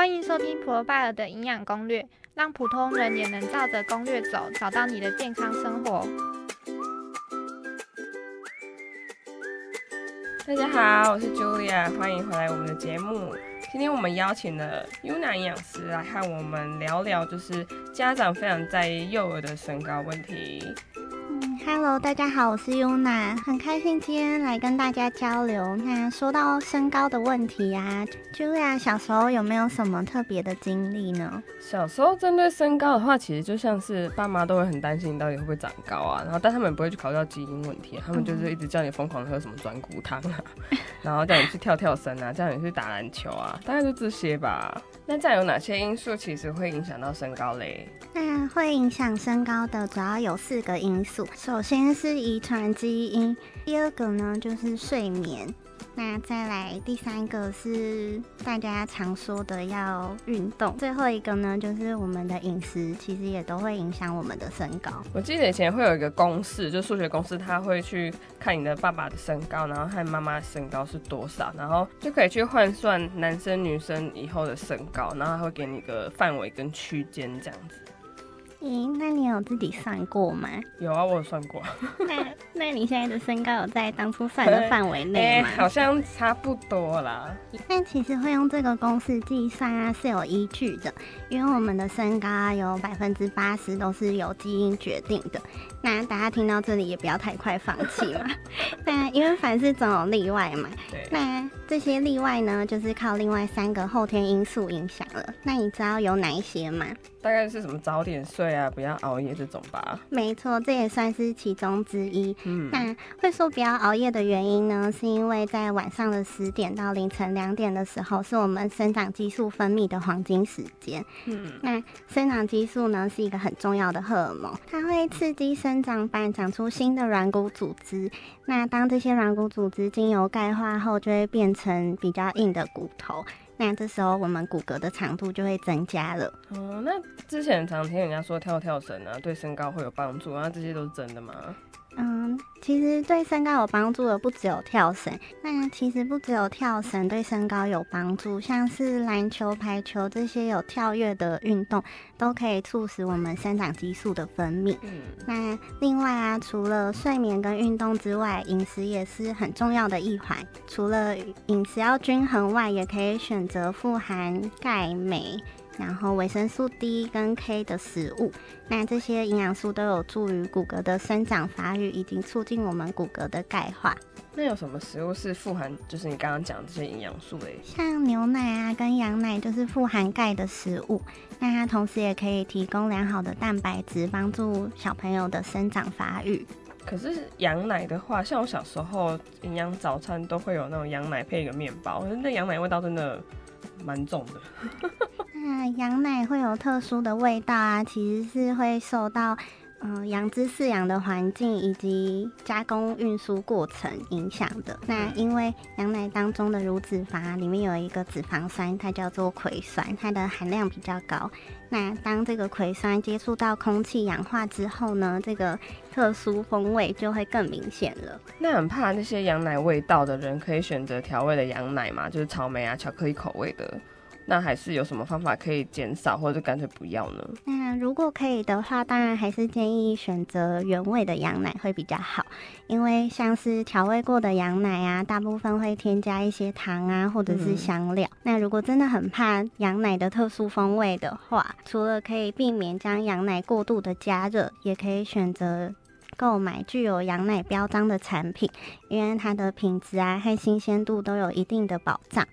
欢迎收听普罗拜尔的营养攻略，让普通人也能照着攻略走，找到你的健康生活。大家好，我是 Julia，欢迎回来我们的节目。今天我们邀请了 UNA 营养师来和我们聊聊，就是家长非常在意幼儿的身高问题。Hello，大家好，我是 Yuna，很开心今天来跟大家交流。那说到身高的问题啊，Julia 小时候有没有什么特别的经历呢？小时候针对身高的话，其实就像是爸妈都会很担心你到底会不会长高啊，然后但他们不会去考虑到基因问题，他们就是一直叫你疯狂喝什么转骨汤啊，然后叫你去跳跳绳啊，叫你去打篮球啊，大概就这些吧。那再有哪些因素其实会影响到身高嘞？那会影响身高的主要有四个因素。首先是遗传基因，第二个呢就是睡眠，那再来第三个是大家常说的要运动，最后一个呢就是我们的饮食，其实也都会影响我们的身高。我记得以前会有一个公式，就数学公式，他会去看你的爸爸的身高，然后和妈妈的身高是多少，然后就可以去换算男生女生以后的身高，然后他会给你一个范围跟区间这样子。咦，那你有自己算过吗？有啊，我有算过。那那你现在的身高有在当初算的范围内吗？好像差不多啦。但其实会用这个公式计算啊是有依据的，因为我们的身高啊有百分之八十都是由基因决定的。那大家听到这里也不要太快放弃嘛。那因为凡事总有例外嘛。对。那这些例外呢，就是靠另外三个后天因素影响了。那你知道有哪一些吗？大概是什么早点睡啊，不要熬夜这种吧。没错，这也算是其中之一。嗯，那会说不要熬夜的原因呢，是因为在晚上的十点到凌晨两点的时候，是我们生长激素分泌的黄金时间。嗯，那生长激素呢是一个很重要的荷尔蒙，它会刺激生长板长出新的软骨组织。那当这些软骨组织经由钙化后，就会变成比较硬的骨头。那这时候我们骨骼的长度就会增加了。哦，那之前常听人家说跳跳绳啊，对身高会有帮助，那这些都是真的吗？嗯，其实对身高有帮助的不只有跳绳，那其实不只有跳绳对身高有帮助，像是篮球、排球这些有跳跃的运动，都可以促使我们生长激素的分泌。嗯，那另外啊，除了睡眠跟运动之外，饮食也是很重要的一环。除了饮食要均衡外，也可以选择富含钙、镁。然后维生素 D 跟 K 的食物，那这些营养素都有助于骨骼的生长发育，以及促进我们骨骼的钙化。那有什么食物是富含，就是你刚刚讲这些营养素的？像牛奶啊，跟羊奶就是富含钙的食物，那它同时也可以提供良好的蛋白质，帮助小朋友的生长发育。可是羊奶的话，像我小时候营养早餐都会有那种羊奶配一个面包，那羊奶味道真的蛮重的。那羊奶会有特殊的味道啊，其实是会受到嗯羊只饲养的环境以及加工运输过程影响的。那因为羊奶当中的乳脂肪里面有一个脂肪酸，它叫做葵酸，它的含量比较高。那当这个葵酸接触到空气氧化之后呢，这个特殊风味就会更明显了。那很怕那些羊奶味道的人，可以选择调味的羊奶嘛，就是草莓啊、巧克力口味的。那还是有什么方法可以减少，或者干脆不要呢？那如果可以的话，当然还是建议选择原味的羊奶会比较好，因为像是调味过的羊奶啊，大部分会添加一些糖啊，或者是香料。那如果真的很怕羊奶的特殊风味的话，除了可以避免将羊奶过度的加热，也可以选择购买具有羊奶标章的产品，因为它的品质啊和新鲜度都有一定的保障。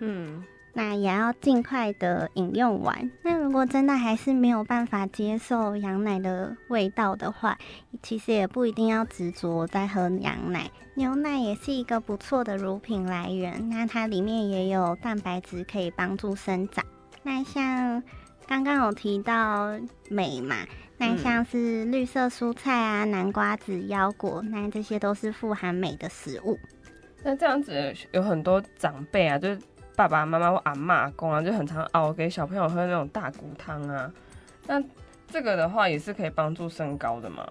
嗯。那也要尽快的饮用完。那如果真的还是没有办法接受羊奶的味道的话，其实也不一定要执着在喝羊奶，牛奶也是一个不错的乳品来源。那它里面也有蛋白质可以帮助生长。那像刚刚有提到镁嘛，那像是绿色蔬菜啊、南瓜子、腰果，那这些都是富含镁的食物。那这样子有很多长辈啊，就是。爸爸妈妈或阿妈公啊，就很常熬给小朋友喝那种大骨汤啊。那这个的话也是可以帮助升高的吗？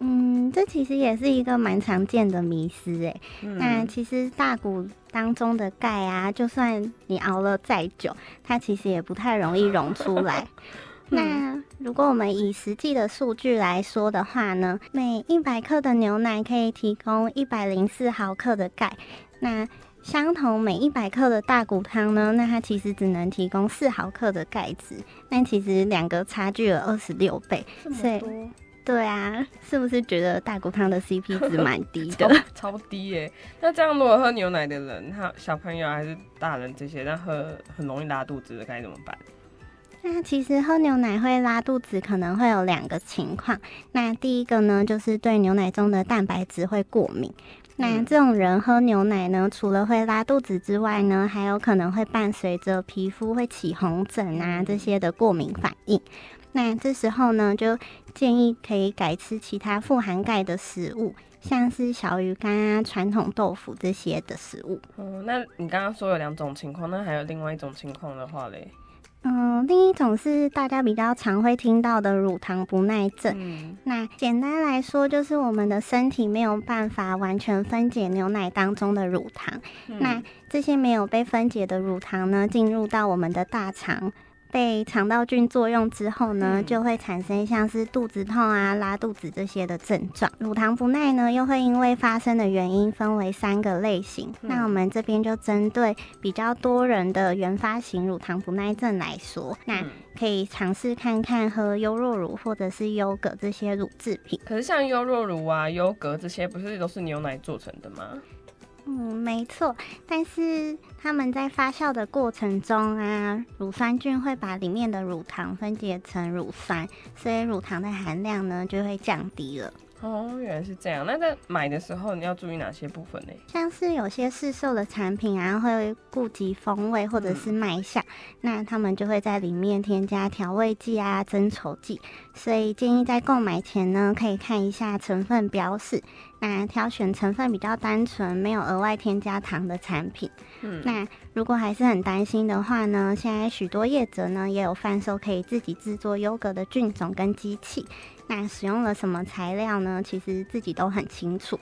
嗯，这其实也是一个蛮常见的迷思哎。嗯那其实大骨当中的钙啊，就算你熬了再久，它其实也不太容易溶出来。那如果我们以实际的数据来说的话呢，每一百克的牛奶可以提供一百零四毫克的钙。那相同每一百克的大骨汤呢，那它其实只能提供四毫克的钙质，但其实两个差距了二十六倍。所以对啊，是不是觉得大骨汤的 CP 值 蛮低的？超超低耶、那这样如果喝牛奶的人，他小朋友还是大人这些，那喝很容易拉肚子的该怎么办？那其实喝牛奶会拉肚子，可能会有两个情况。那第一个呢，就是对牛奶中的蛋白质会过敏。那嗯这种人喝牛奶呢，除了会拉肚子之外呢，还有可能会伴随着皮肤会起红疹啊这些的过敏反应。那这时候呢，就建议可以改吃其他富含钙的食物，像是小鱼干啊、传统豆腐这些的食物。哦，那你刚刚说有两种情况，那还有另外一种情况的话嘞？嗯，另一种是大家比较常会听到的乳糖不耐症。嗯，那简单来说，就是我们的身体没有办法完全分解牛奶当中的乳糖。那这些没有被分解的乳糖呢，进入到我们的大肠，被肠道菌作用之后呢，嗯就会产生像是肚子痛啊、拉肚子这些的症状。乳糖不耐呢，又会因为发生的原因分为三个类型。嗯那我们这边就针对比较多人的原发型乳糖不耐症来说，那嗯可以尝试看看喝优酪乳或者是优格这些乳制品。可是像优酪乳啊、优格这些，不是都是牛奶做成的吗？嗯，没错，但是他们在发酵的过程中啊，乳酸菌会把里面的乳糖分解成乳酸，所以乳糖的含量呢就会降低了。哦，原来是这样。那在买的时候，你要注意哪些部分呢？像是有些市售的产品啊，会顾及风味或者是卖相，那他们就会在里面添加调味剂啊、增稠剂，所以建议在购买前呢，可以看一下成分标示，那挑选成分比较单纯、没有额外添加糖的产品。嗯，那如果还是很担心的话呢，现在许多业者呢也有贩售可以自己制作优格的菌种跟机器。那使用了什么材料呢？其实自己都很清楚。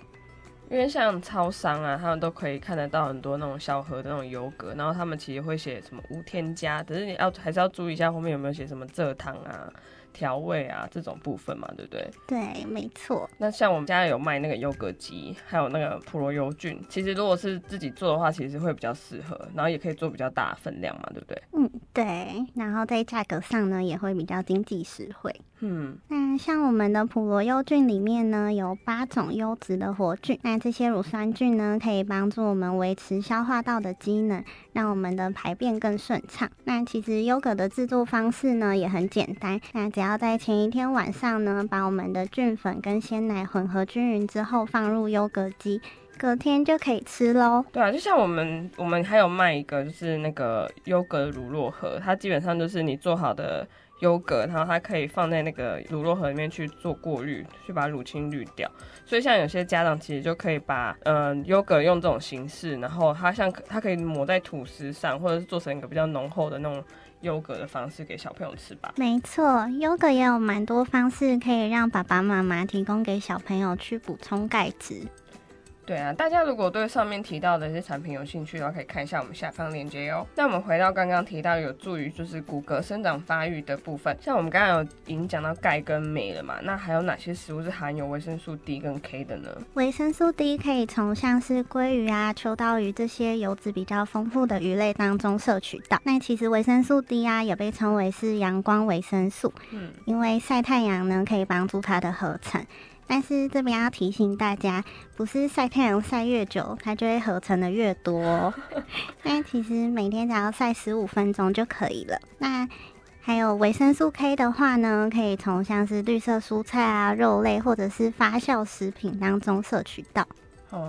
因为像超商啊，他们都可以看得到很多那种小盒的那种优格，然后他们其实会写什么无添加，可是你要还是要注意一下后面有没有写什么蔗糖啊、调味啊这种部分嘛，对不对？对，没错。那像我们家有卖那个优格鸡，还有那个普罗优菌，其实如果是自己做的话，其实会比较适合，然后也可以做比较大的分量嘛，对不对？嗯，对。然后在价格上呢，也会比较经济实惠。嗯，那像我们的普罗优菌里面呢，有八种优质的活菌。那这些乳酸菌呢，可以帮助我们维持消化道的机能，让我们的排便更顺畅。那其实优格的制作方式呢，也很简单。那只要在前一天晚上呢，把我们的菌粉跟鲜奶混合均匀之后，放入优格机，隔天就可以吃喽。对啊，就像我们我们还有卖一个就是那个优格乳酪盒，它基本上就是你做好的优格，然后它可以放在那个乳酪盒里面去做过滤，去把乳清滤掉。所以像有些家长其实就可以把嗯、呃优格用这种形式，然后它像它可以抹在吐司上，或者是做成一个比较浓厚的那种优格的方式给小朋友吃吧。没错，优格也有蛮多方式可以让爸爸妈妈提供给小朋友去补充钙质。对啊，大家如果对上面提到的一些产品有兴趣的话，可以看一下我们下方链接哦。那我们回到刚刚提到有助于就是骨骼生长发育的部分，像我们刚刚有已经讲到钙跟镁了嘛，那还有哪些食物是含有维生素 D 跟 K 的呢？维生素 D 可以从像是鲑鱼啊、秋刀鱼这些油脂比较丰富的鱼类当中摄取到。那其实维生素 D 啊，也被称为是阳光维生素，嗯，因为晒太阳呢可以帮助它的合成。但是这边要提醒大家，不是晒太阳晒越久，它就会合成的越多哦。那其实每天只要晒十五分钟就可以了。那还有维生素 K 的话呢，可以从像是绿色蔬菜啊、肉类或者是发酵食品当中摄取到。好，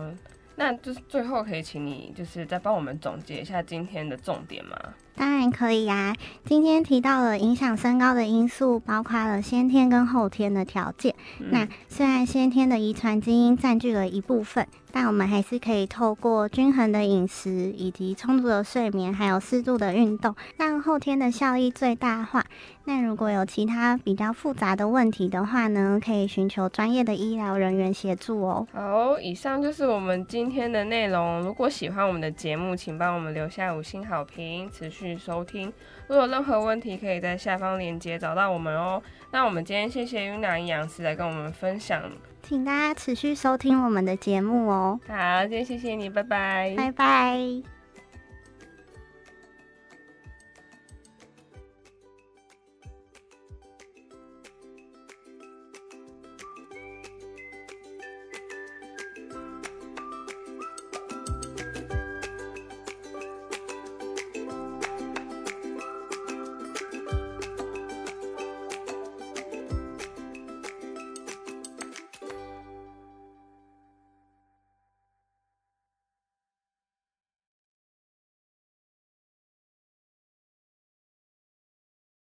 那就是最后可以请你就是再帮我们总结一下今天的重点吗？当然可以呀。今天提到了影响身高的因素，包括了先天跟后天的条件。那虽然先天的遗传基因占据了一部分。但我们还是可以透过均衡的饮食，以及充足的睡眠，还有适度的运动，让后天的效益最大化。那如果有其他比较复杂的问题的话呢，可以寻求专业的医疗人员协助哦。好，以上就是我们今天的内容。如果喜欢我们的节目，请帮我们留下五星好评，持续收听。如果有任何问题，可以在下方链接找到我们哦。那我们今天谢谢云南营养师来跟我们分享。请大家持续收听我们的节目哦。好，今天谢谢你，拜拜，拜拜。